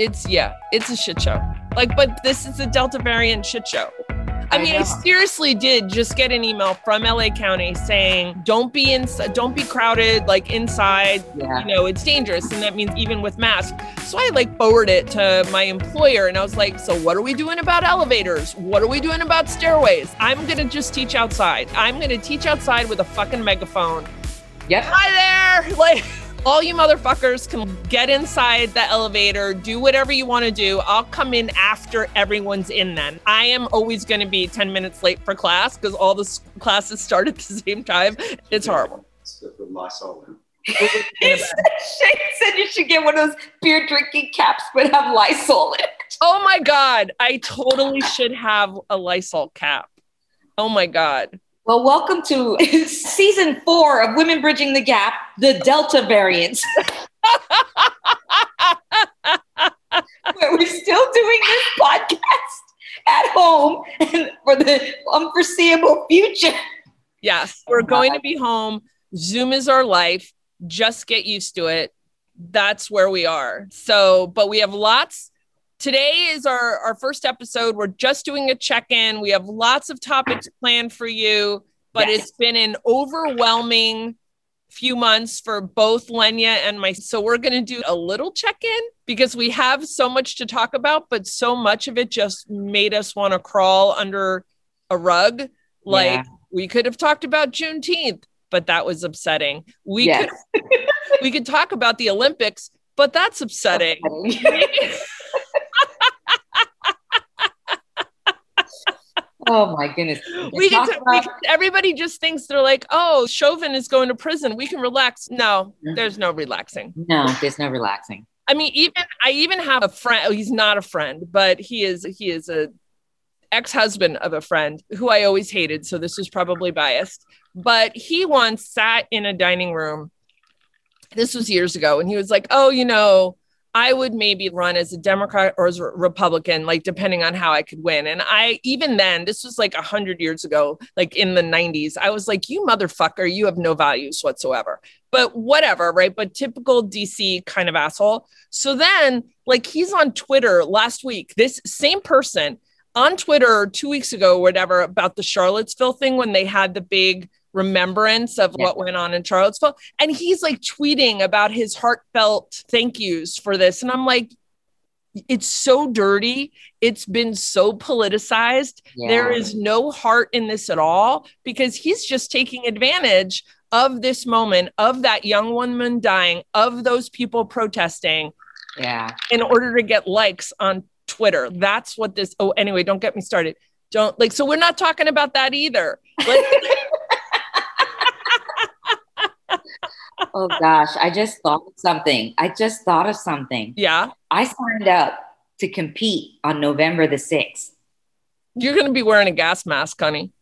It's yeah, it's a shit show. Like, but this is a Delta variant shit show. I, mean, I seriously did just get an email from LA County saying, "Don't be in, don't be crowded, like inside. Yeah. You know, it's dangerous, and that means even with masks." So I like forwarded it to my employer, and I was like, "So what are we doing about elevators? What are we doing about stairways? I'm gonna just teach outside. I'm gonna teach outside with a fucking megaphone. Yep. Hi there, like." All you motherfuckers can get inside the elevator, do whatever you want to do. I'll come in after everyone's in then. I am always going to be 10 minutes late for class because all the classes start at the same time. It's horrible. The Lysol in. Shane said you should get one of those beer drinking caps, but have Lysol in it. Oh my God. I totally should have a Lysol cap. Oh my God. Well, welcome to season four of Women Bridging the Gap, the Delta variants. Where we're still doing this podcast at home and for the unforeseeable future. Yes, we're oh going to be home. Zoom is our life. Just get used to it. That's where we are. So, but we have lots. Today is our, our first episode. We're just doing a check in. We have lots of topics planned for you, but Yes. it's been an overwhelming few months for both Lenya and my. So, we're going to do a little check in because we have so much to talk about, but so much of it just made us want to crawl under a rug. Like, Yeah. we could have talked about Juneteenth, but that was upsetting. We Yes. could we could talk about the Olympics, but that's upsetting. oh my goodness. we can, we about- can- everybody just thinks they're like, oh, Chauvin is going to prison. We can relax. No, mm-hmm. there's no relaxing. no, there's no relaxing. I mean, even I even have a friend. oh, He's not a friend, but he is he is a ex-husband of a friend who I always hated. So this was probably biased. But he once sat in a dining room. This was years ago, and he was like, "Oh, you know, I would maybe run as a Democrat or as a Republican, like depending on how I could win." And I even then, this was like a hundred years ago, like in the '90s. I was like, "You motherfucker, you have no values whatsoever." But whatever, right? But typical DC kind of asshole. So then, like, he's on Twitter last week. This same person on Twitter two weeks ago, whatever, about the Charlottesville thing when they had the big remembrance of Yeah. what went on in Charlottesville. And he's like tweeting about his heartfelt thank yous for this. And I'm like, it's so dirty. It's been so politicized. There Yeah. is no heart in this at all because he's just taking advantage of this moment, of that young woman dying, of those people protesting Yeah. in order to get likes on Twitter. That's what this. Oh, anyway, don't get me started. Don't like. So we're not talking about that either. Let's, Oh gosh, I just thought of something. I just thought of something. yeah, I signed up to compete on November the 6th. you're going to be wearing a gas mask, honey.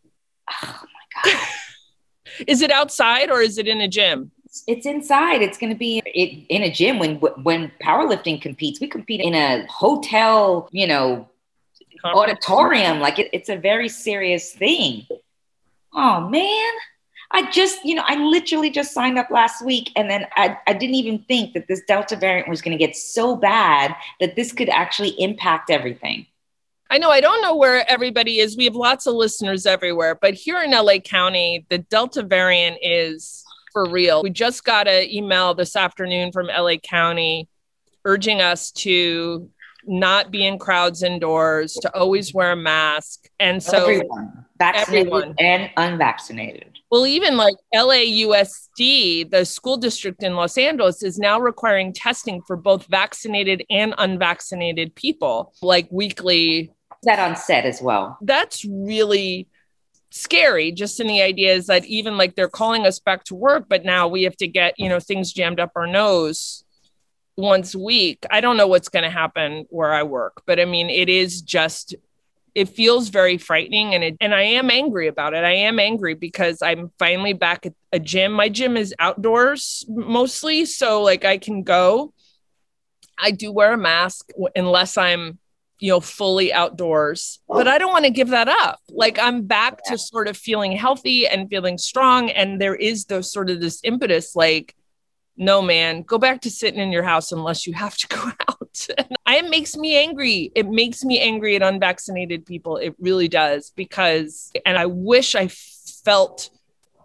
Oh my God. Is it outside or is it in a gym? It's inside. It's going to be in a gym when when powerlifting competes. We compete in a hotel, you know, auditorium. Like it, it's a very serious thing. Oh man. I just, you know, I literally just signed up last week and then I, I didn't even think that this Delta variant was going to get so bad that this could actually impact everything. I know I don't know where everybody is. We have lots of listeners everywhere, but here in LA County, the Delta variant is for real. We just got an email this afternoon from LA County urging us to not be in crowds indoors, to always wear a mask. And so, everyone, vaccinated everyone. and unvaccinated. well, even like LAUSD, the school district in Los Angeles, is now requiring testing for both vaccinated and unvaccinated people, like weekly That on set as well. that's really scary just in the idea is that even like they're calling us back to work but now we have to get you know things jammed up our nose once a week i don't know what's going to happen where i work but i mean it is just it feels very frightening and it and i am angry about it. I am angry because i'm finally back at a gym. My gym is outdoors mostly so like i can go. I do wear a mask unless i'm you know fully outdoors but i don't want to give that up. Like i'm back to sort of feeling healthy and feeling strong and there is those sort of this impetus like no man go back to sitting in your house unless you have to go out it makes me angry. It makes me angry at unvaccinated people. It really does because, and I wish I felt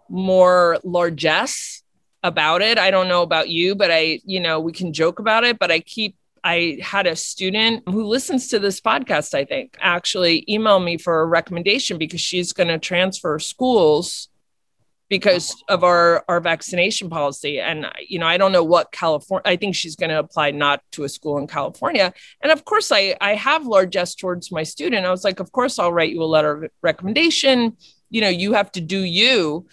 more largesse about it. I don't know about you, but I, you know, we can joke about it, but I keep I had a student who listens to this podcast, I think, actually email me for a recommendation because she's going to transfer schools because of our our vaccination policy. And you know i don't know what california i think she's going to apply not to a school in california. And of course i i have largesse towards my student. I was like of course i'll write you a letter of recommendation. You know you have to do you.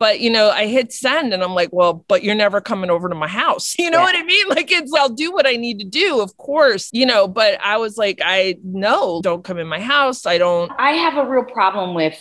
But you know i hit send and i'm like well but you're never coming over to my house. You know yeah. what i mean? Like it's i'll do what i need to do of course. You know but i was like i no don't come in my house. I don't i have a real problem with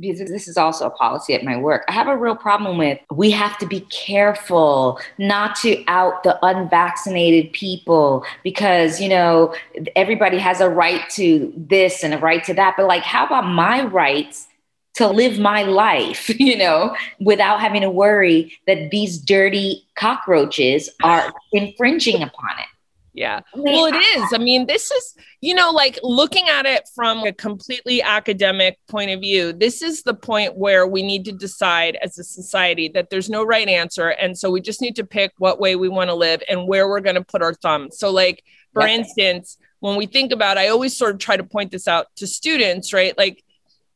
because this is also a policy at my work. I have a real problem with we have to be careful not to out the unvaccinated people because, you know, everybody has a right to this and a right to that. But, like, how about my rights to live my life, you know, without having to worry that these dirty cockroaches are infringing upon it. Yeah. Well, it is. I mean, this is, you know, like looking at it from a completely academic point of view, this is the point where we need to decide as a society that there's no right answer. And so we just need to pick what way we want to live and where we're going to put our thumb. So, like, for yeah. instance, when we think about, I always sort of try to point this out to students, right? Like,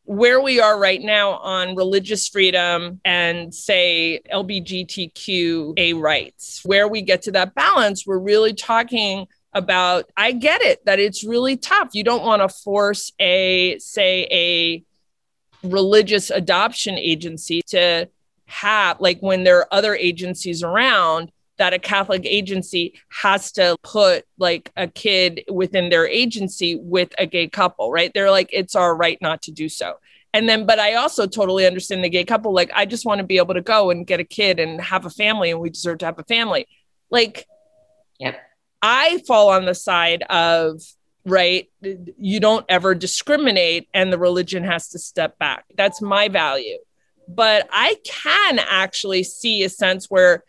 where we are right now on religious freedom and say LGBTQA rights, where we get to that balance, we're really talking about I get it that it's really tough. You don't want to force a say a religious adoption agency to have like when there are other agencies around that a Catholic agency has to put like a kid within their agency with a gay couple, right? They're like, it's our right not to do so. And then, but I also totally understand the gay couple. Like, I just want to be able to go and get a kid and have a family, and we deserve to have a family. Like, yep. I fall on the side of, right, you don't ever discriminate, and the religion has to step back. That's my value. But I can actually see a sense where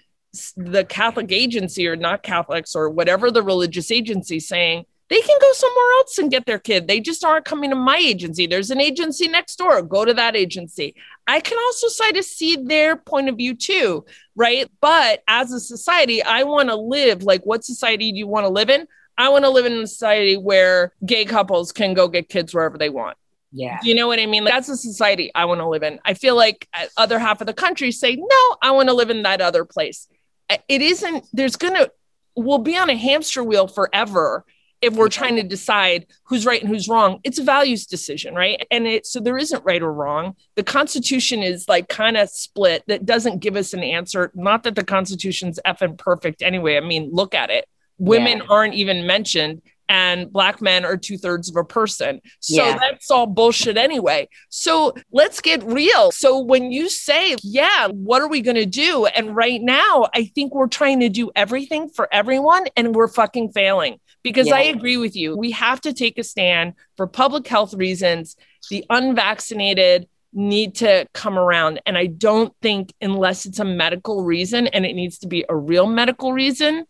the Catholic agency or not Catholics or whatever the religious agency saying, they can go somewhere else and get their kid. They just aren't coming to my agency. There's an agency next door. Go to that agency. I can also try to see their point of view too, right? But as a society, I want to live like what society do you want to live in? I want to live in a society where gay couples can go get kids wherever they want. Yeah. You know what I mean? Like, that's a society I want to live in. I feel like uh, other half of the country say, no, I want to live in that other place it isn't there's gonna we'll be on a hamster wheel forever if we're trying to decide who's right and who's wrong. It's a values decision right? And it so there isn't right or wrong. The constitution is like kind of split that doesn't give us an answer. Not that the constitution's effing perfect anyway. I mean look at it. Women yeah. aren't even mentioned and black men are two thirds of a person. So yeah. that's all bullshit anyway. So let's get real. So when you say, yeah, what are we going to do? And right now, I think we're trying to do everything for everyone and we're fucking failing because yeah. I agree with you. We have to take a stand for public health reasons. The unvaccinated need to come around. And I don't think, unless it's a medical reason and it needs to be a real medical reason,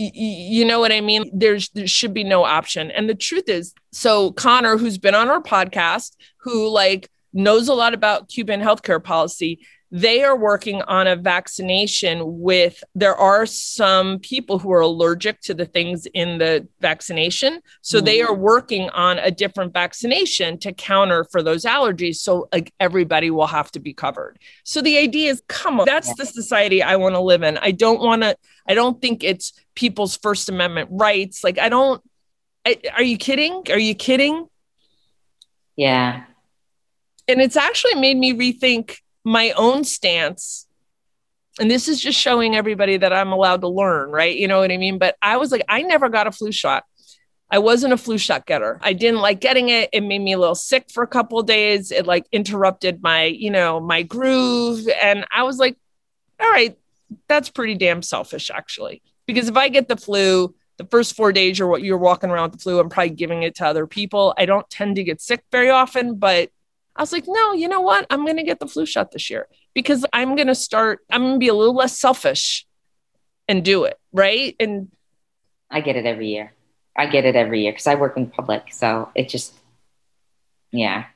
you know what I mean? There's there should be no option. And the truth is, so Connor, who's been on our podcast, who like knows a lot about Cuban healthcare policy, they are working on a vaccination with there are some people who are allergic to the things in the vaccination. So mm-hmm. they are working on a different vaccination to counter for those allergies. So like everybody will have to be covered. So the idea is come on that's the society i want to live in. I don't want to i don't think it's people's first amendment rights. Like i don't I, are you kidding? Are you kidding? Yeah. And it's actually made me rethink my own stance and this is just showing everybody that I'm allowed to learn, right? You know what I mean? But I was like, I never got a flu shot. I wasn't a flu shot getter. I didn't like getting it. It made me a little sick for a couple days. It like interrupted my, you know, my groove. And I was like, all right, that's pretty damn selfish, actually. Because if I get the flu, the first four days you're you're walking around with the flu, I'm probably giving it to other people. I don't tend to get sick very often, but I was like, no, you know what? I'm going to get the flu shot this year because I'm going to start, I'm going to be a little less selfish and do it. Right. And I get it every year. I get it every year because I work in public. So it just, yeah.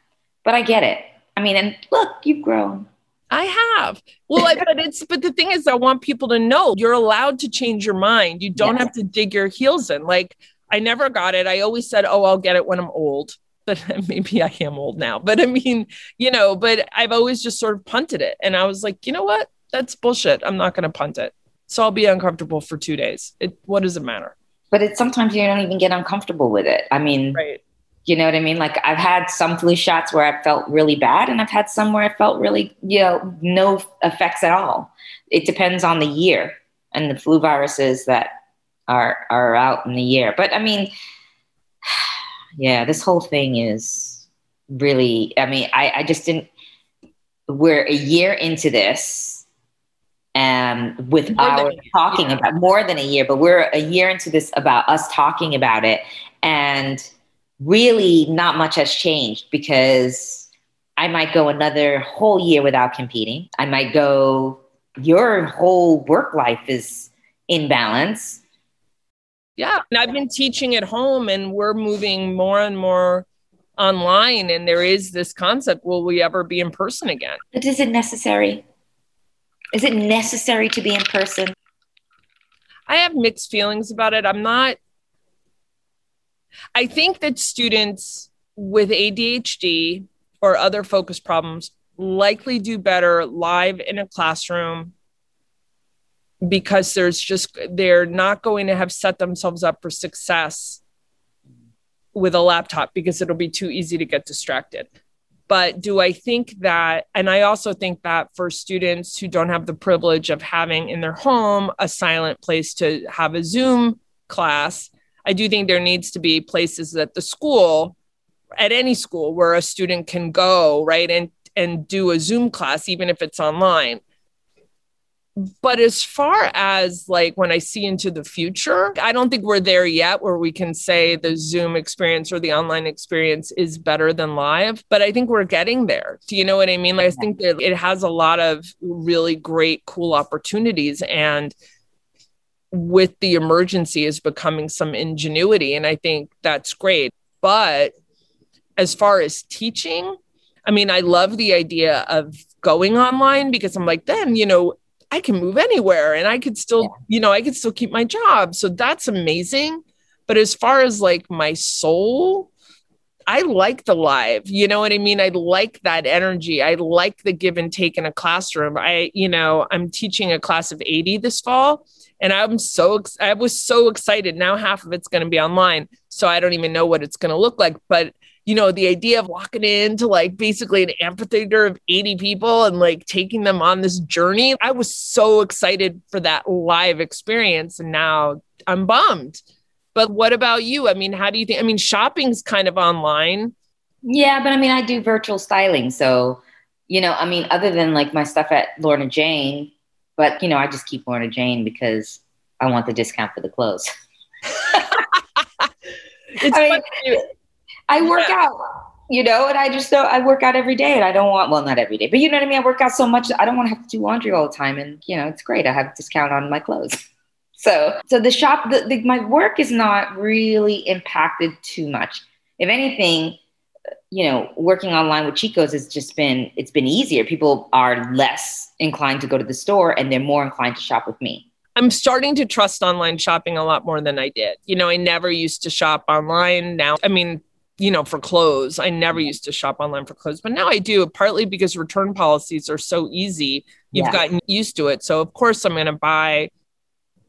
But I get it. I mean, and look, you've grown. I have. Well, I, but it's but the thing is, I want people to know you're allowed to change your mind. You don't yes. have to dig your heels in. Like I never got it. I always said, "Oh, I'll get it when I'm old." But maybe I am old now. But I mean, you know, but I've always just sort of punted it, and I was like, you know what? That's bullshit. I'm not going to punt it. So I'll be uncomfortable for two days. It. What does it matter? But it's sometimes you don't even get uncomfortable with it. I mean, right you know what I mean? Like I've had some flu shots where I felt really bad, and I've had some where I felt really, you know, no effects at all. It depends on the year and the flu viruses that are are out in the year. But I mean, yeah, this whole thing is really. I mean, I, I just didn't. We're a year into this, um, with more our talking about more than a year, but we're a year into this about us talking about it and really not much has changed because I might go another whole year without competing. I might go, your whole work life is in balance. Yeah. And I've been teaching at home and we're moving more and more online. And there is this concept will we ever be in person again? But is it necessary? Is it necessary to be in person? I have mixed feelings about it. I'm not I think that students with ADHD or other focus problems likely do better live in a classroom because there's just they're not going to have set themselves up for success with a laptop because it'll be too easy to get distracted. But do I think that, and I also think that for students who don't have the privilege of having in their home a silent place to have a Zoom class, I do think there needs to be places at the school, at any school, where a student can go, right, and and do a Zoom class, even if it's online. But as far as like when I see into the future, I don't think we're there yet where we can say the Zoom experience or the online experience is better than live. But I think we're getting there. Do you know what I mean? Like, I think that it has a lot of really great, cool opportunities. And with the emergency is becoming some ingenuity. And I think that's great. But as far as teaching, I mean, I love the idea of going online because I'm like, then, you know, I can move anywhere and I could still, yeah. you know, I could still keep my job. So that's amazing. But as far as like my soul, I like the live, you know what I mean? I like that energy. I like the give and take in a classroom. I, you know, I'm teaching a class of 80 this fall and I'm so I was so excited. Now half of it's going to be online, so I don't even know what it's going to look like. But you know, the idea of walking into like basically an amphitheater of 80 people and like taking them on this journey, I was so excited for that live experience, and now I'm bummed. But what about you? I mean, how do you think? I mean, shopping's kind of online. Yeah, but I mean, I do virtual styling, so you know, I mean, other than like my stuff at Lorna Jane, but you know, I just keep Lorna Jane because I want the discount for the clothes. I, mean, I work yeah. out, you know, and I just don't, I work out every day and I don't want, well, not every day, but you know what I mean? I work out so much. I don't want to have to do laundry all the time. And, you know, it's great. I have a discount on my clothes. So, so the shop, the, the, my work is not really impacted too much. If anything, you know, working online with Chico's has just been, it's been easier. People are less inclined to go to the store and they're more inclined to shop with me. I'm starting to trust online shopping a lot more than I did. You know, I never used to shop online. Now, I mean, you know, for clothes, I never used to shop online for clothes, but now I do, partly because return policies are so easy. You've gotten used to it. So, of course, I'm going to buy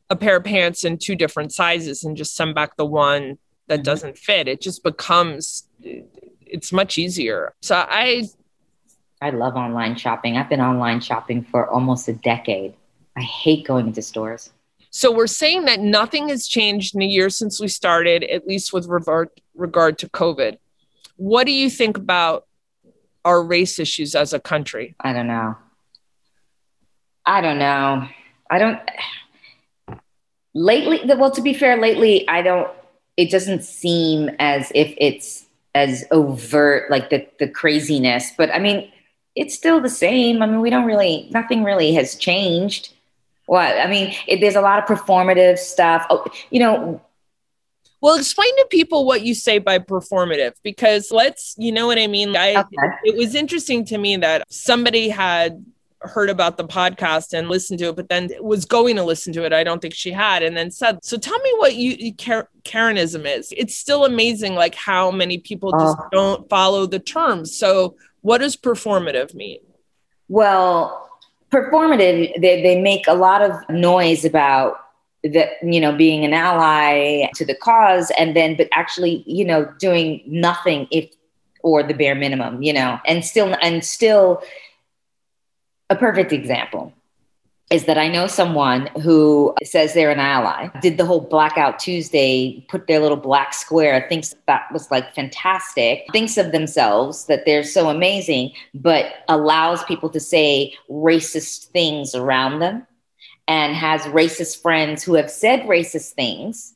a pair of pants in two different sizes and just send back the one that mm-hmm. doesn't fit. It just becomes, it's much easier. So, I, I love online shopping. I've been online shopping for almost a decade. I hate going into stores. So we're saying that nothing has changed in a year since we started, at least with regard, regard to COVID. What do you think about our race issues as a country? I don't know. I don't know. I don't. Lately, well, to be fair, lately, I don't, it doesn't seem as if it's as overt, like the, the craziness. But I mean, it's still the same. I mean, we don't really, nothing really has changed. What? I mean, it, there's a lot of performative stuff. Oh, you know, Well, explain to people what you say by performative because let's, you know what I mean? I, okay. It was interesting to me that somebody had heard about the podcast and listened to it, but then was going to listen to it. I don't think she had, and then said, "So tell me what you Karenism is." It's still amazing, like how many people just uh, don't follow the terms. So, what does performative mean? Well, performative, they, they make a lot of noise about that you know being an ally to the cause and then but actually you know doing nothing if or the bare minimum you know and still and still a perfect example is that I know someone who says they're an ally, did the whole Blackout Tuesday, put their little black square, thinks that was like fantastic, thinks of themselves that they're so amazing, but allows people to say racist things around them and has racist friends who have said racist things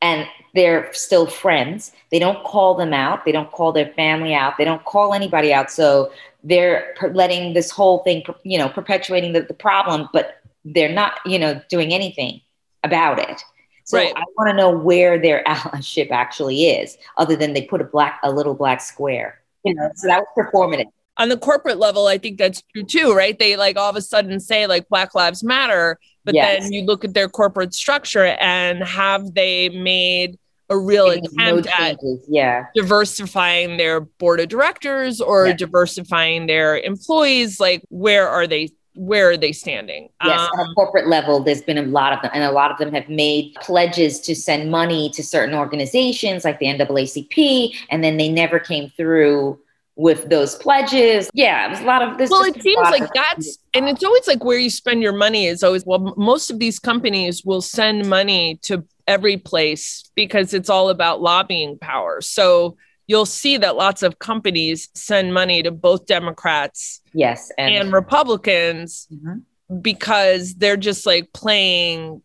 and they're still friends. They don't call them out. They don't call their family out. They don't call anybody out. So they're letting this whole thing, you know, perpetuating the, the problem, but they're not, you know, doing anything about it. So right. I want to know where their allyship actually is, other than they put a black, a little black square. You know, so that was performative. On the corporate level, I think that's true too, right? They like all of a sudden say like Black Lives Matter, but yes. then you look at their corporate structure and have they made a real attempt no at yeah. diversifying their board of directors or yeah. diversifying their employees like where are they where are they standing yes um, on a corporate level there's been a lot of them and a lot of them have made pledges to send money to certain organizations like the naacp and then they never came through with those pledges. Yeah, it was a lot of this. Well, it seems like that's, and it's always like where you spend your money is always, well, most of these companies will send money to every place because it's all about lobbying power. So you'll see that lots of companies send money to both Democrats yes and, and Republicans mm-hmm. because they're just like playing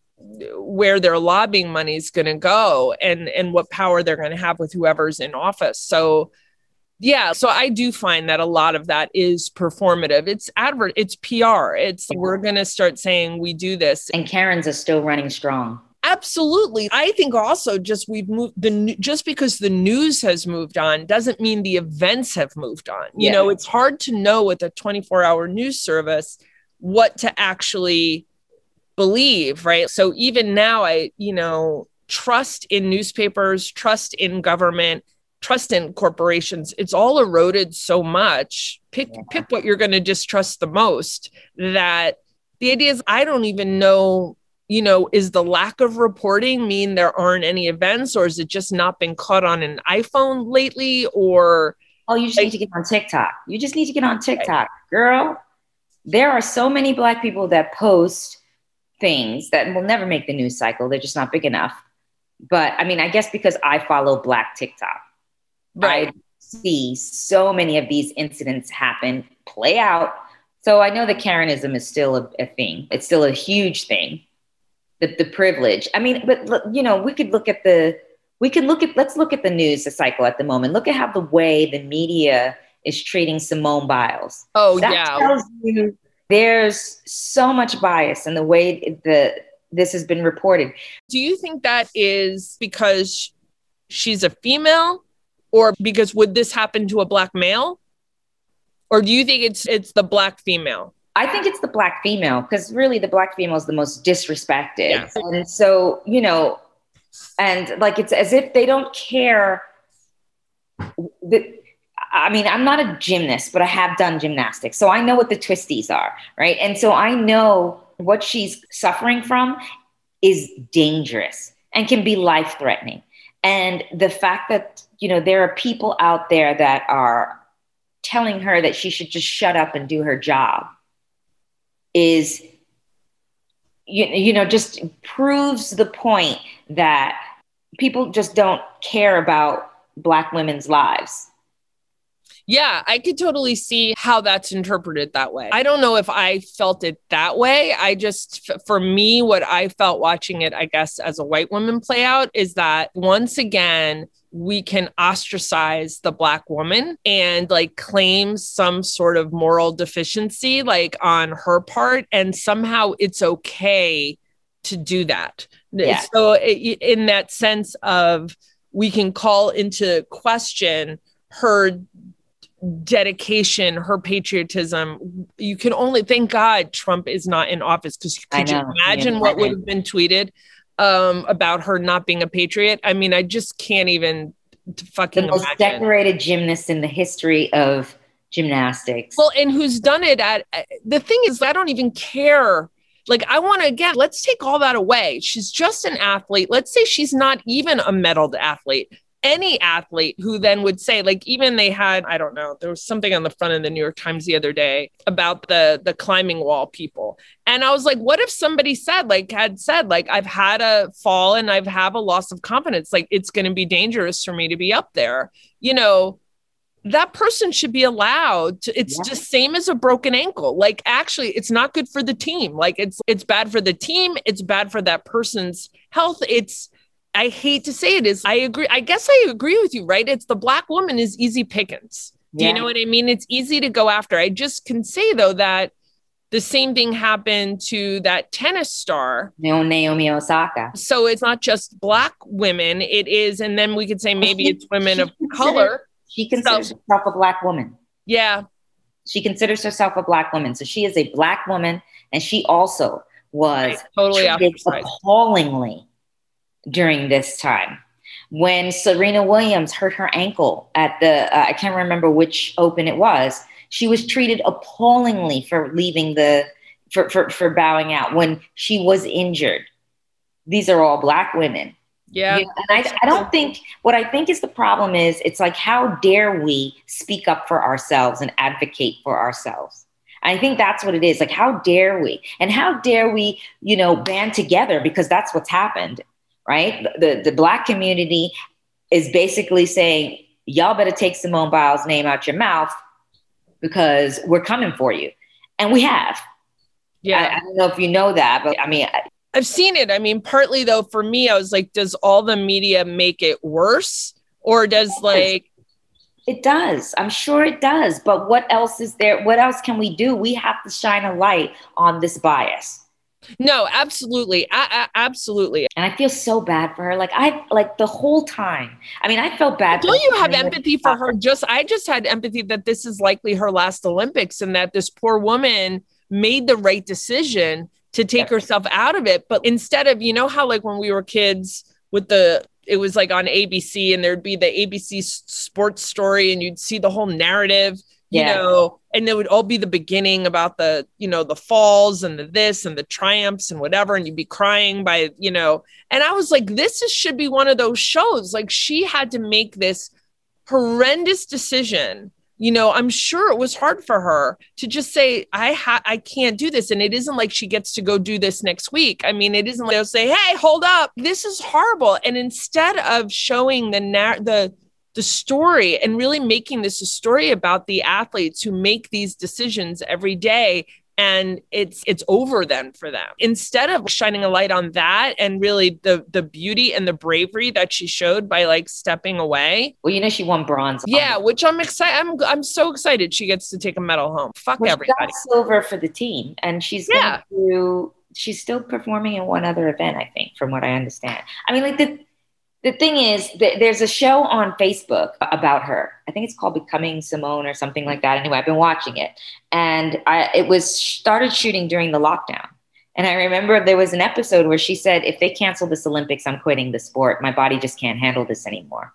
where their lobbying money is going to go and and what power they're going to have with whoever's in office. So yeah, so I do find that a lot of that is performative. It's advert, it's PR. It's we're going to start saying we do this. And Karen's is still running strong. Absolutely. I think also just we've moved the just because the news has moved on doesn't mean the events have moved on. You yeah. know, it's hard to know with a 24-hour news service what to actually believe, right? So even now I, you know, trust in newspapers, trust in government, trust in corporations, it's all eroded so much. Pick yeah. pick what you're going to distrust the most that the idea is I don't even know you know, is the lack of reporting mean there aren't any events, or is it just not been caught on an iPhone lately? Or oh, you just like, need to get on TikTok. You just need to get on TikTok, girl. There are so many Black people that post things that will never make the news cycle. They're just not big enough. But I mean, I guess because I follow Black TikTok, right. I see so many of these incidents happen, play out. So I know that Karenism is still a, a thing. It's still a huge thing the, the privilege. I mean, but you know, we could look at the we could look at let's look at the news cycle at the moment. Look at how the way the media is treating Simone Biles. Oh that yeah. Tells you there's so much bias in the way the this has been reported. Do you think that is because she's a female or because would this happen to a black male? Or do you think it's it's the black female? I think it's the black female because really the black female is the most disrespected. And so, you know, and like it's as if they don't care. That, I mean, I'm not a gymnast, but I have done gymnastics. So I know what the twisties are, right? And so I know what she's suffering from is dangerous and can be life threatening. And the fact that, you know, there are people out there that are telling her that she should just shut up and do her job is you, you know just proves the point that people just don't care about black women's lives yeah, I could totally see how that's interpreted that way. I don't know if I felt it that way. I just, for me, what I felt watching it, I guess, as a white woman play out is that once again, we can ostracize the black woman and like claim some sort of moral deficiency like on her part and somehow it's okay to do that. Yeah. So, in that sense of we can call into question her dedication, her patriotism. You can only thank God Trump is not in office because could you imagine what would have been tweeted um, about her not being a patriot? I mean, I just can't even fucking the most imagine. decorated gymnast in the history of gymnastics. Well, and who's done it at the thing is, I don't even care. Like, I want to again, let's take all that away. She's just an athlete. Let's say she's not even a medaled athlete any athlete who then would say like even they had i don't know there was something on the front of the new york times the other day about the the climbing wall people. And i was like what if somebody said like had said like i've had a fall and i've have a loss of confidence. Like it's going to be dangerous for me to be up there. You know that person should be allowed to it's yeah. just same as a broken ankle. Like actually it's not good for the team. Like it's it's bad for the team. It's bad for that person's health. It's I hate to say it is I agree. I guess I agree with you, right? It's the black woman is easy pickings. Do yeah. you know what I mean? It's easy to go after. I just can say though that the same thing happened to that tennis star, Naomi Osaka. So it's not just black women, it is, and then we could say maybe she, it's women of color. She considers so, herself a black woman. Yeah. She considers herself a black woman. So she is a black woman, and she also was right. totally appallingly during this time. When Serena Williams hurt her ankle at the, uh, I can't remember which open it was, she was treated appallingly for leaving the, for, for, for bowing out when she was injured. These are all Black women. Yeah. You know, and I, I don't think what I think is the problem is it's like, how dare we speak up for ourselves and advocate for ourselves? I think that's what it is. Like, how dare we? And how dare we, you know, band together because that's what's happened right? The, the black community is basically saying, y'all better take Simone Biles' name out your mouth because we're coming for you. And we have. Yeah. I, I don't know if you know that, but I mean, I've seen it. I mean, partly though, for me, I was like, does all the media make it worse? Or does like it does. I'm sure it does. But what else is there? What else can we do? We have to shine a light on this bias. No, absolutely. I, I, absolutely. And I feel so bad for her. Like I like the whole time. I mean, I felt bad. Don't you have empathy for her? Just I just had empathy that this is likely her last Olympics and that this poor woman made the right decision to take yeah. herself out of it. But instead of, you know how like when we were kids with the it was like on ABC and there'd be the ABC sports story and you'd see the whole narrative you yeah. know and it would all be the beginning about the you know the falls and the this and the triumphs and whatever and you'd be crying by you know. And i was like this is, should be one of those shows. Like she had to make this horrendous decision. You know i'm sure it was hard for her to just say i ha- i can't do this. And it isn't like she gets to go do this next week. I mean it isn't like they'll say hey hold up. This is horrible. And instead of showing the na- the the story and really making this a story about the athletes who make these decisions every day and it's it's over then for them. Instead of shining a light on that and really the the beauty and the bravery that she showed by like stepping away. Well you know she won bronze. Yeah which i'm excited i'm i'm so excited she gets to take a medal home. Fuck well, everybody. silver for the team and she's yeah. to, she's still performing in one other event i think from what i understand. I mean like the the thing is there's a show on facebook about her. I think it's called becoming simone or something like that. Anyway i've been watching it. And I, it was started shooting during the lockdown. And i remember there was an episode where she said if they cancel this olympics i'm quitting the sport. My body just can't handle this anymore.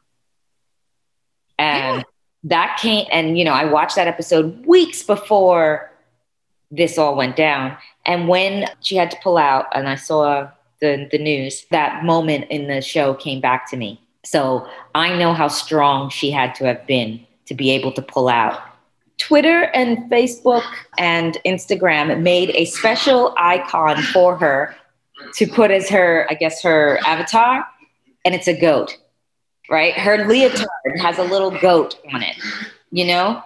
And yeah. that came and you know i watched that episode weeks before this all went down. And when she had to pull out and i saw the, the news, that moment in the show came back to me. So I know how strong she had to have been to be able to pull out. Twitter and Facebook and Instagram made a special icon for her to put as her, I guess, her avatar, and it's a goat, right? Her leotard has a little goat on it, you know?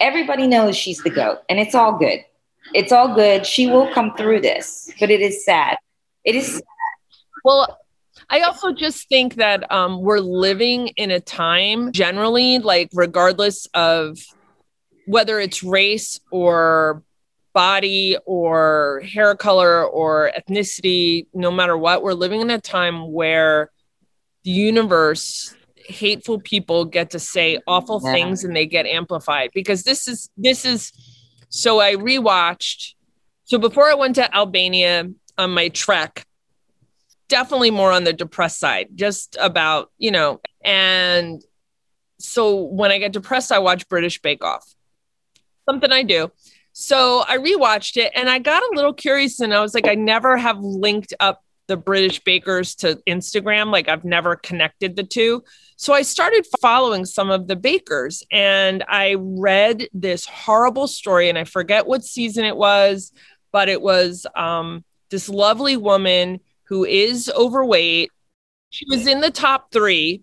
Everybody knows she's the goat, and it's all good. It's all good. She will come through this, but it is sad. It is. Well, I also just think that um, we're living in a time generally, like regardless of whether it's race or body or hair color or ethnicity, no matter what, we're living in a time where the universe hateful people get to say awful yeah. things and they get amplified because this is this is so I rewatched so before I went to Albania on my trek definitely more on the depressed side just about you know and so when I get depressed I watch British Bake Off something I do so I rewatched it and I got a little curious and I was like I never have linked up the British bakers to Instagram. Like I've never connected the two. So I started following some of the bakers and I read this horrible story and I forget what season it was, but it was um, this lovely woman who is overweight. She was in the top three.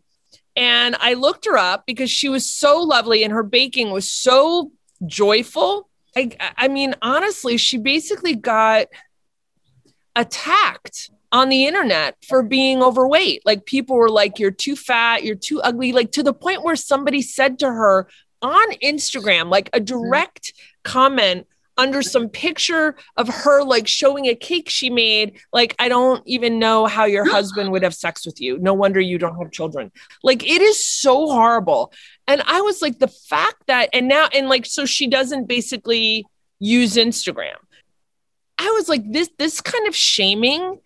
And I looked her up because she was so lovely and her baking was so joyful. I, I mean, honestly, she basically got attacked on the internet for being overweight. Like people were like, you're too fat, you're too ugly, like to the point where somebody said to her on Instagram, like a mm-hmm. direct comment under some picture of her like showing a cake she made like i don't even know how your husband would have sex with you no wonder you don't have children like it is so horrible and i was like the fact that and now and like so she doesn't basically use instagram i was like this this kind of shaming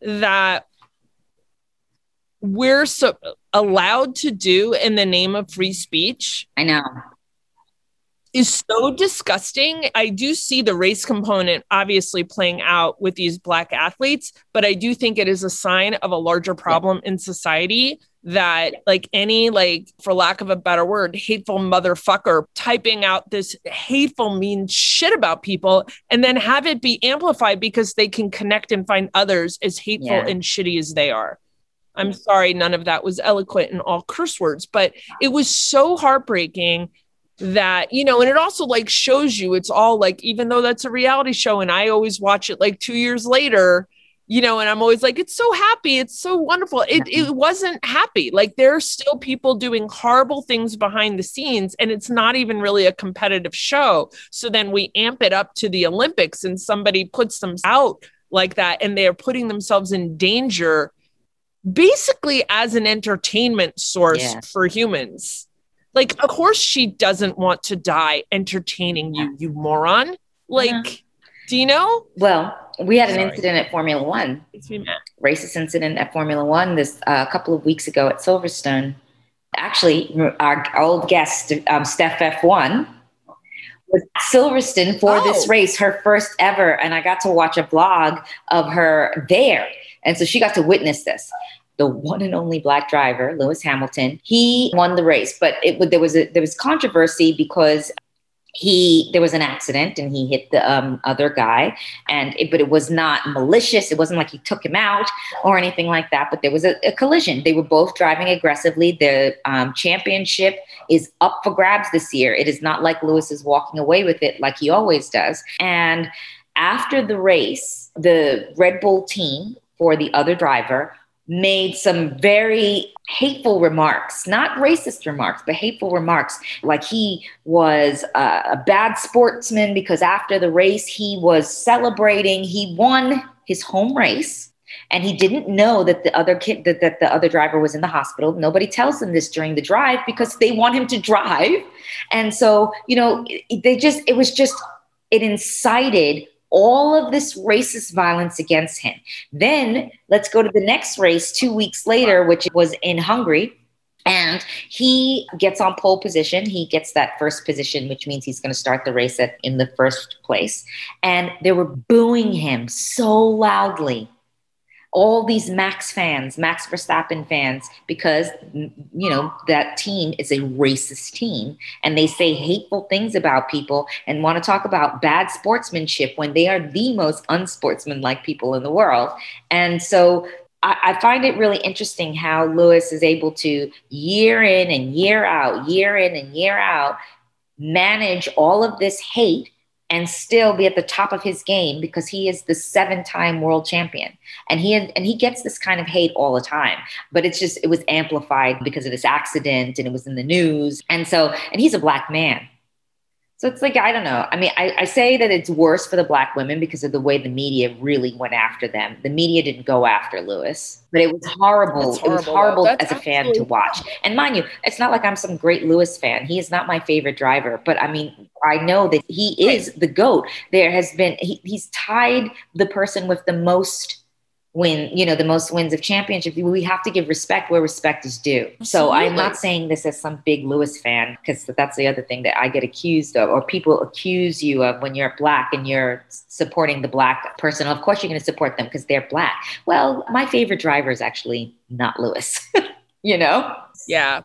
that we're so allowed to do in the name of free speech. I know. Is so disgusting. I do see the race component obviously playing out with these Black athletes, but I do think it is a sign of a larger problem in society that like any like for lack of a better word hateful motherfucker typing out this hateful mean shit about people and then have it be amplified because they can connect and find others as hateful yeah. and shitty as they are i'm sorry none of that was eloquent and all curse words but it was so heartbreaking that you know and it also like shows you it's all like even though that's a reality show and i always watch it like 2 years later you know, and I'm always like, it's so happy. It's so wonderful. It, it wasn't happy. Like there are still people doing horrible things behind the scenes, and it's not even really a competitive show. So then we amp it up to the Olympics, and somebody puts them out like that, and they are putting themselves in danger basically as an entertainment source yeah. for humans. Like, of course, she doesn't want to die entertaining you, you moron. Like, yeah. do you know? Well, we had an Sorry. incident at Formula One. Racist incident at Formula One this a uh, couple of weeks ago at Silverstone. Actually, our old guest um, Steph F1 was Silverstone for oh. this race, her first ever, and I got to watch a vlog of her there, and so she got to witness this. The one and only black driver, Lewis Hamilton, he won the race, but it there was a, there was controversy because he there was an accident and he hit the um, other guy. And it, but it was not malicious. It wasn't like he took him out or anything like that but there was a, a collision. They were both driving aggressively. The um, championship is up for grabs this year. It is not like lewis is walking away with it like he always does. And after the race the red bull team for the other driver made some very hateful remarks, not racist remarks, but hateful remarks. Like he was a, bad sportsman because after the race, he was celebrating, he won his home race. And he didn't know that the other kid that, that the other driver was in the hospital. Nobody tells him this during the drive because they want him to drive. And so, you know, they just it was just it incited all of this racist violence against him. Then let's go to the next race two weeks later, which was in Hungary. And he gets on pole position. He gets that first position, which means he's going to start the race at, in the first place. And they were booing him so loudly all these Max fans, Max Verstappen fans, because mm, you know that team is a racist team and they say hateful things about people and want to talk about bad sportsmanship when they are the most unsportsmanlike people in the world. And so I, I find it really interesting how Lewis is able to year in and year out, year in and year out, manage all of this hate and still be at the top of his game because he is the seven-time world champion. And he and he gets this kind of hate all the time but it's just it was amplified because of this accident and it was in the news. And so and he's a black man So it's like, I don't know. I mean, I, I, say that it's worse for the black women because of the way the media really went after them. The media didn't go after Lewis, but it was horrible. horrible it was horrible as a fan to watch. And mind you, it's not like I'm some great Lewis fan. He is not my favorite driver, but I mean, I know that he is the GOAT. There has been, he, he's tied the person with the most win, you know, the most wins of championship, we have to give respect where respect is due. Absolutely. So I'm not saying this as some big Lewis fan, because that's the other thing that I get accused of, or people accuse you of when you're black and you're supporting the black person. Of course, you're going to support them because they're black. Well, my favorite driver is actually not Lewis, you know? Yeah.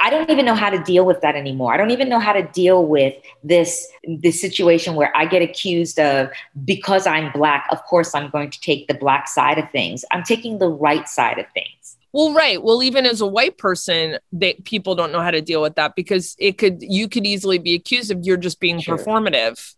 I don't even know how to deal with that anymore. I don't even know how to deal with this this situation where I get accused of because I'm black, of course I'm going to take the black side of things. I'm taking the right side of things. Well, right. Well, even as a white person, they, people don't know how to deal with that because it could you could easily be accused of you're just being sure. performative.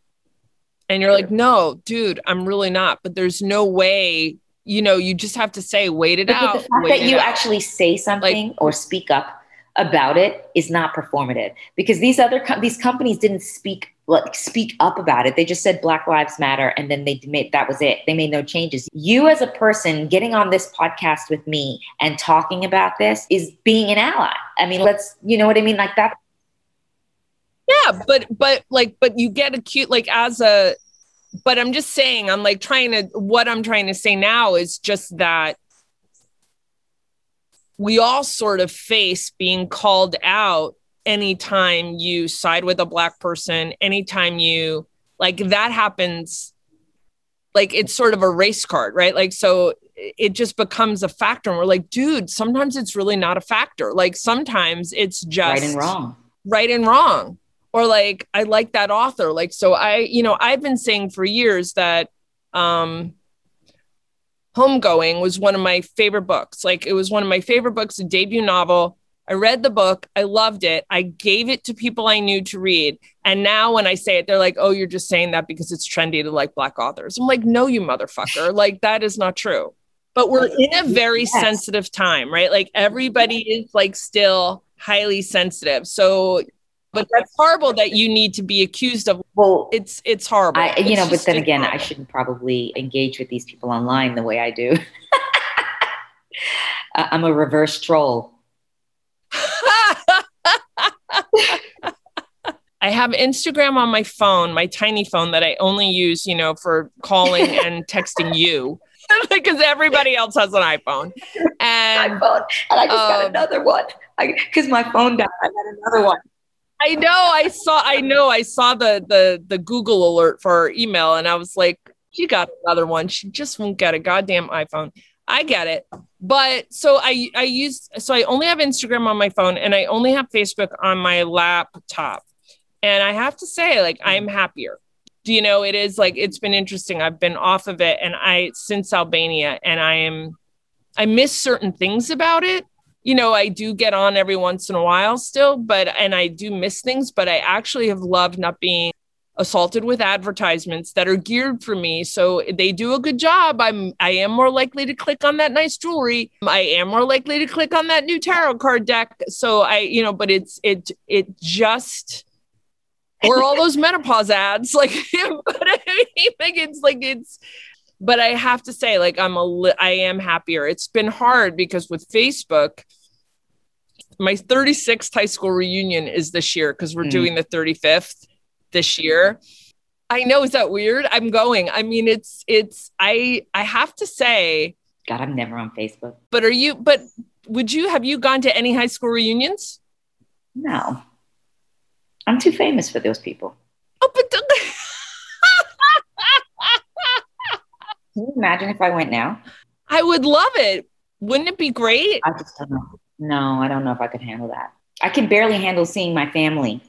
And you're sure. like, "No, dude, I'm really not." But there's no way you know, you just have to say, wait it but out. The fact that you out. actually say something like, or speak up about it is not performative because these other com- these companies didn't speak like speak up about it. They just said Black Lives Matter, and then they made that was it. They made no changes. You as a person getting on this podcast with me and talking about this is being an ally. I mean, let's you know what I mean, like that. Yeah, but but like but you get a cute like as a but I'm just saying, I'm like trying to, what I'm trying to say now is just that we all sort of face being called out anytime you side with a black person, anytime you like that happens, like it's sort of a race card, right? Like, so it just becomes a factor. And we're like, dude, sometimes it's really not a factor. Like, sometimes it's just right and wrong. Right and wrong or like i like that author. Like so i you know i've been saying for years that um homegoing was one of my favorite books. Like it was one of my favorite books a debut novel. I read the book. I loved it. I gave it to people i knew to read. And now when i say it they're like oh you're just saying that because it's trendy to like black authors. I'm like no you motherfucker. Like that is not true. But we're in a very yes. sensitive time right? Like everybody is like still highly sensitive. So but that's horrible that you need to be accused of well it's it's horrible I, you it's know but then again horrible. i shouldn't probably engage with these people online the way i do i'm a reverse troll I have Instagram on my phone, my tiny phone that I only use, you know, for calling and texting you because everybody else has an iPhone. And, iPhone. and I just um, got another one because my phone died. I got another one. I know. I saw. I know. I saw the the the Google alert for her email, and I was like, she got another one. She just won't get a goddamn iPhone. I get it, but so I I use so I only have Instagram on my phone, and I only have Facebook on my laptop. And I have to say, like, I'm happier. Do you know? It is like it's been interesting. I've been off of it, and I since Albania, and I am I miss certain things about it you know, I do get on every once in a while still, but and I do miss things, but I actually have loved not being assaulted with advertisements that are geared for me. So they do a good job. I'm i am more likely to click on that nice jewelry. I am more likely to click on that new tarot card deck. So i you know but it's it it just or all those menopause ads like but i mean it's like it's but I have to say, like, I'm a, li- I am happier. It's been hard because with Facebook, my 36th high school reunion is this year because we're mm. doing the 35th this year. I know, is that weird? I'm going. I mean, it's, it's, I, I have to say, God, I'm never on Facebook. But are you, but would you, have you gone to any high school reunions? No. I'm too famous for those people. Oh, but Can you imagine if I went now? I would love it. Wouldn't it be great? I just don't know. No, I don't know if I could handle that. I can barely handle seeing my family.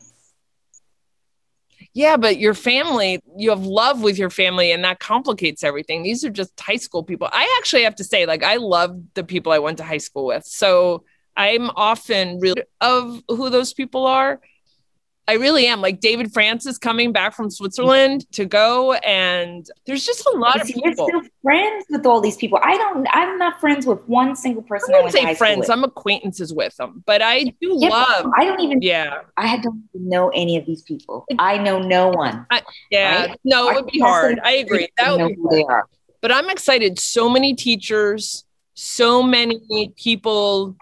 Yeah, but your family, you have love with your family, and that complicates everything. These are just high school people. I actually have to say, like, I love the people I went to high school with. So I'm often really of who those people are. I really am. Like David Francis coming back from Switzerland to go, and there's just a lot of See, You're people. still friends with all these people. I don't. I'm not friends with one single person. I I wouldn't say friends. I'm acquaintances with them, but I do Yeah, love. I don't even. Yeah, I don't even know any of these people. I know no one. yeah. Right? No, it would be hard. I I agree. That know would be who they are. but I'm excited. So many teachers, so many people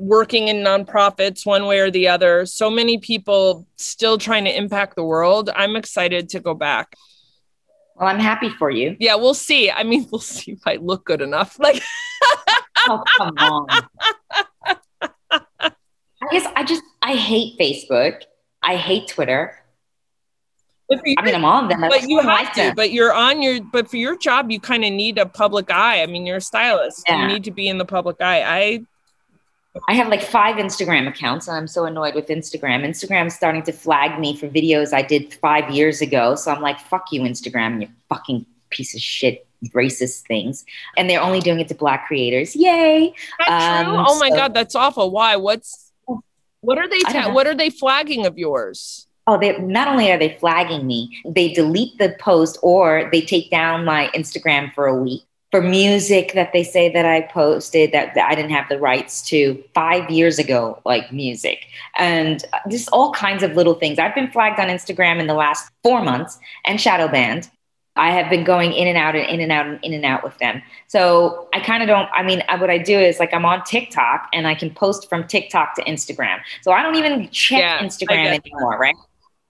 working in nonprofits, one way or the other, so many people still trying to impact the world. I'm excited to go back. Well, I'm happy for you. Yeah, we'll see. I mean, we'll see if I look good enough. Like, Oh, come on. I guess I just I hate Facebook. I hate Twitter. but, for I mean, I'm on them. I but you have like to. them. But you're on your. But for your job, you kind of need a public eye. I mean, you're a stylist. Yeah. You need to be in the public eye. I I have like five Instagram accounts, and I'm so annoyed with Instagram. Instagram's starting to flag me for videos I did five years ago. So I'm like, fuck you, Instagram, you fucking piece of shit, racist things. And they're only doing it to black creators. Yay. Um, oh my so- god, that's awful. Why? What's what are they? Ta- what are they flagging of yours? Oh, they not only are they flagging me, they delete the post or they take down my Instagram for a week for music that they say that I posted that, that I didn't have the rights to five years ago, like music. And just all kinds of little things. I've been flagged on Instagram in the last four months and shadow banned. I have been going in and out and in and out and in and out with them. So I kind of don't, I mean, I- what I do is like I'm on TikTok and I can post from TikTok to Instagram. So I don't even check Yeah, Instagram anymore, right?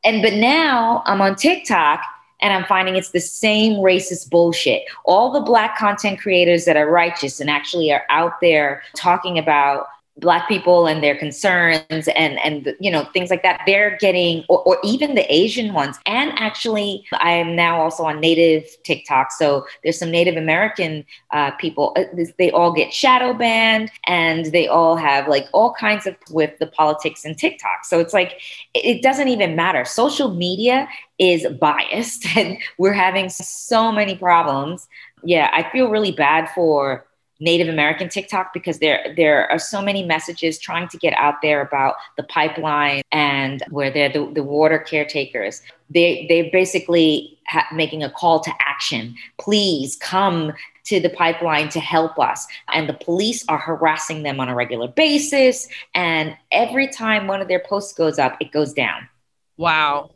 And but now I'm on TikTok and I'm finding it's the same racist bullshit. All the black content creators that are righteous and actually are out there talking about black people and their concerns and and you know things like that. They're getting or, or even the asian ones. And actually i am now also on native tiktok. So there's some native american uh, people. Uh, they all get shadow banned and they all have like all kinds of with the politics and tiktok. So it's like it it doesn't even matter. Social media is biased and we're having so many problems. Yeah i feel really bad for Native American TikTok because there there are so many messages trying to get out there about the pipeline and where they're the, the water caretakers. They they're basically ha- making a call to action. Please come to the pipeline to help us. And the police are harassing them on a regular basis. And every time one of their posts goes up, it goes down. Wow.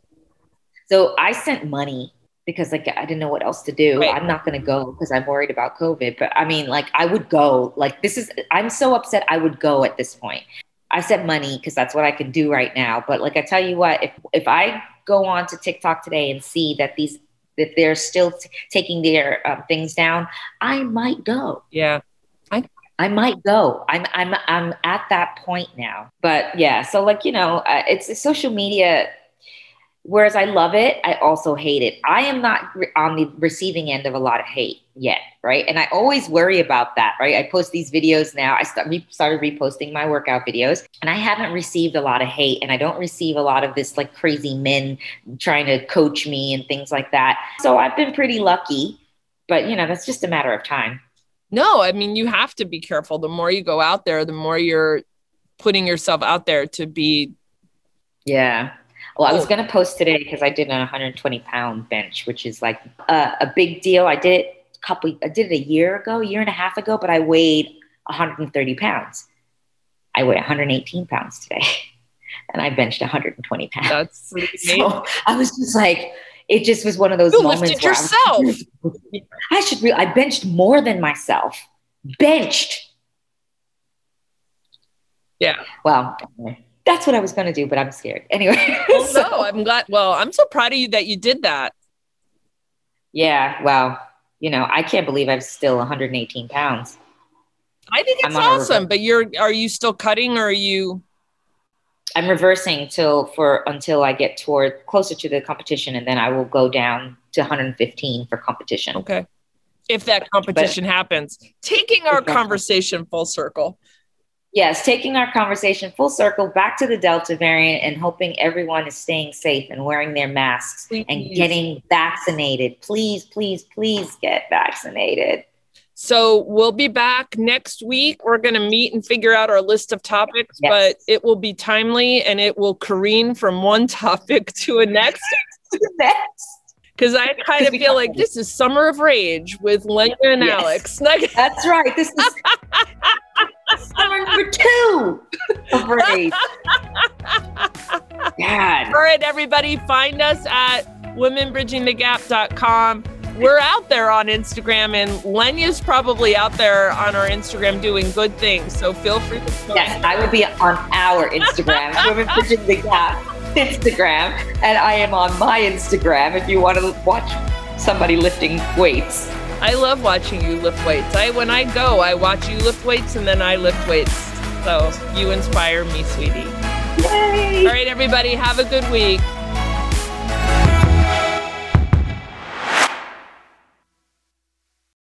So I sent money because like I didn't know what else to do. Right. I'm not going to go because I'm worried about COVID. But I mean, like I would go. Like this is I'm so upset. I would go at this point. I said money because that's what I can do right now. But like I tell you what, if if I go on to TikTok today and see that these that they're still t- taking their um, things down, I might go. Yeah. I might go. I'm I'm I'm at that point now. But yeah, so like you know, uh, it's, it's social media. Whereas I love it, I also hate it. I am not on the receiving end of a lot of hate yet, right? And I always worry about that, right? I post these videos now. I start, started reposting my workout videos, and I haven't received a lot of hate, and I don't receive a lot of this like crazy men trying to coach me and things like that. So I've been pretty lucky, but you know, that's just a matter of time. No, I mean you have to be careful. The more you go out there, the more you're putting yourself out there to be Yeah. Well, I was Oh. going to post today because I did an 120 pound bench, which is like a, a big deal. I did it a couple, I did it a year ago, a year and a half ago, but I weighed 130 pounds. I weigh 118 pounds today, and I benched 120 pounds. that's So I was just like, it just was one of those You moments lifted where I was- yourself. I should. Re- I benched more than myself. Benched. Yeah. Well, that's what I was going to do, but I'm scared. Anyway. Well, oh, so- no, I'm glad. Well, I'm so proud of you that you did that. Yeah, well, you know, I can't believe I'm still 118 pounds. I think it's I'm on a awesome. But you're are you still cutting or are you I'm reversing till for until I get toward closer to the competition, and then I will go down to 115 for competition. okay? If that competition happens, taking our Exactly. conversation full circle. Yes, taking our conversation full circle back to the Delta variant and hoping everyone is staying safe and wearing their masks and getting vaccinated. Please, please, please get vaccinated. So we'll be back next week. We're going to meet and figure out our list of topics, yes. but it will be timely and it will careen from one topic to a next. next. Because I kind of feel like this is Summer of Rage with Lenya and yes. Alex. That's right. This is summer number two of Rage. God. All right, everybody, find us at womenbridgingthegap.com we're out there on Instagram, and Lenya's probably out there on our Instagram doing good things. So feel free to. Yes, I would be on our Instagram, Women Bridging the Gap Instagram, and I am on my Instagram if you want to watch somebody lifting weights. I love watching you lift weights. I when I go, I watch you lift weights, and then I lift weights. So you inspire me, sweetie. Yay! All right, everybody, have a good week.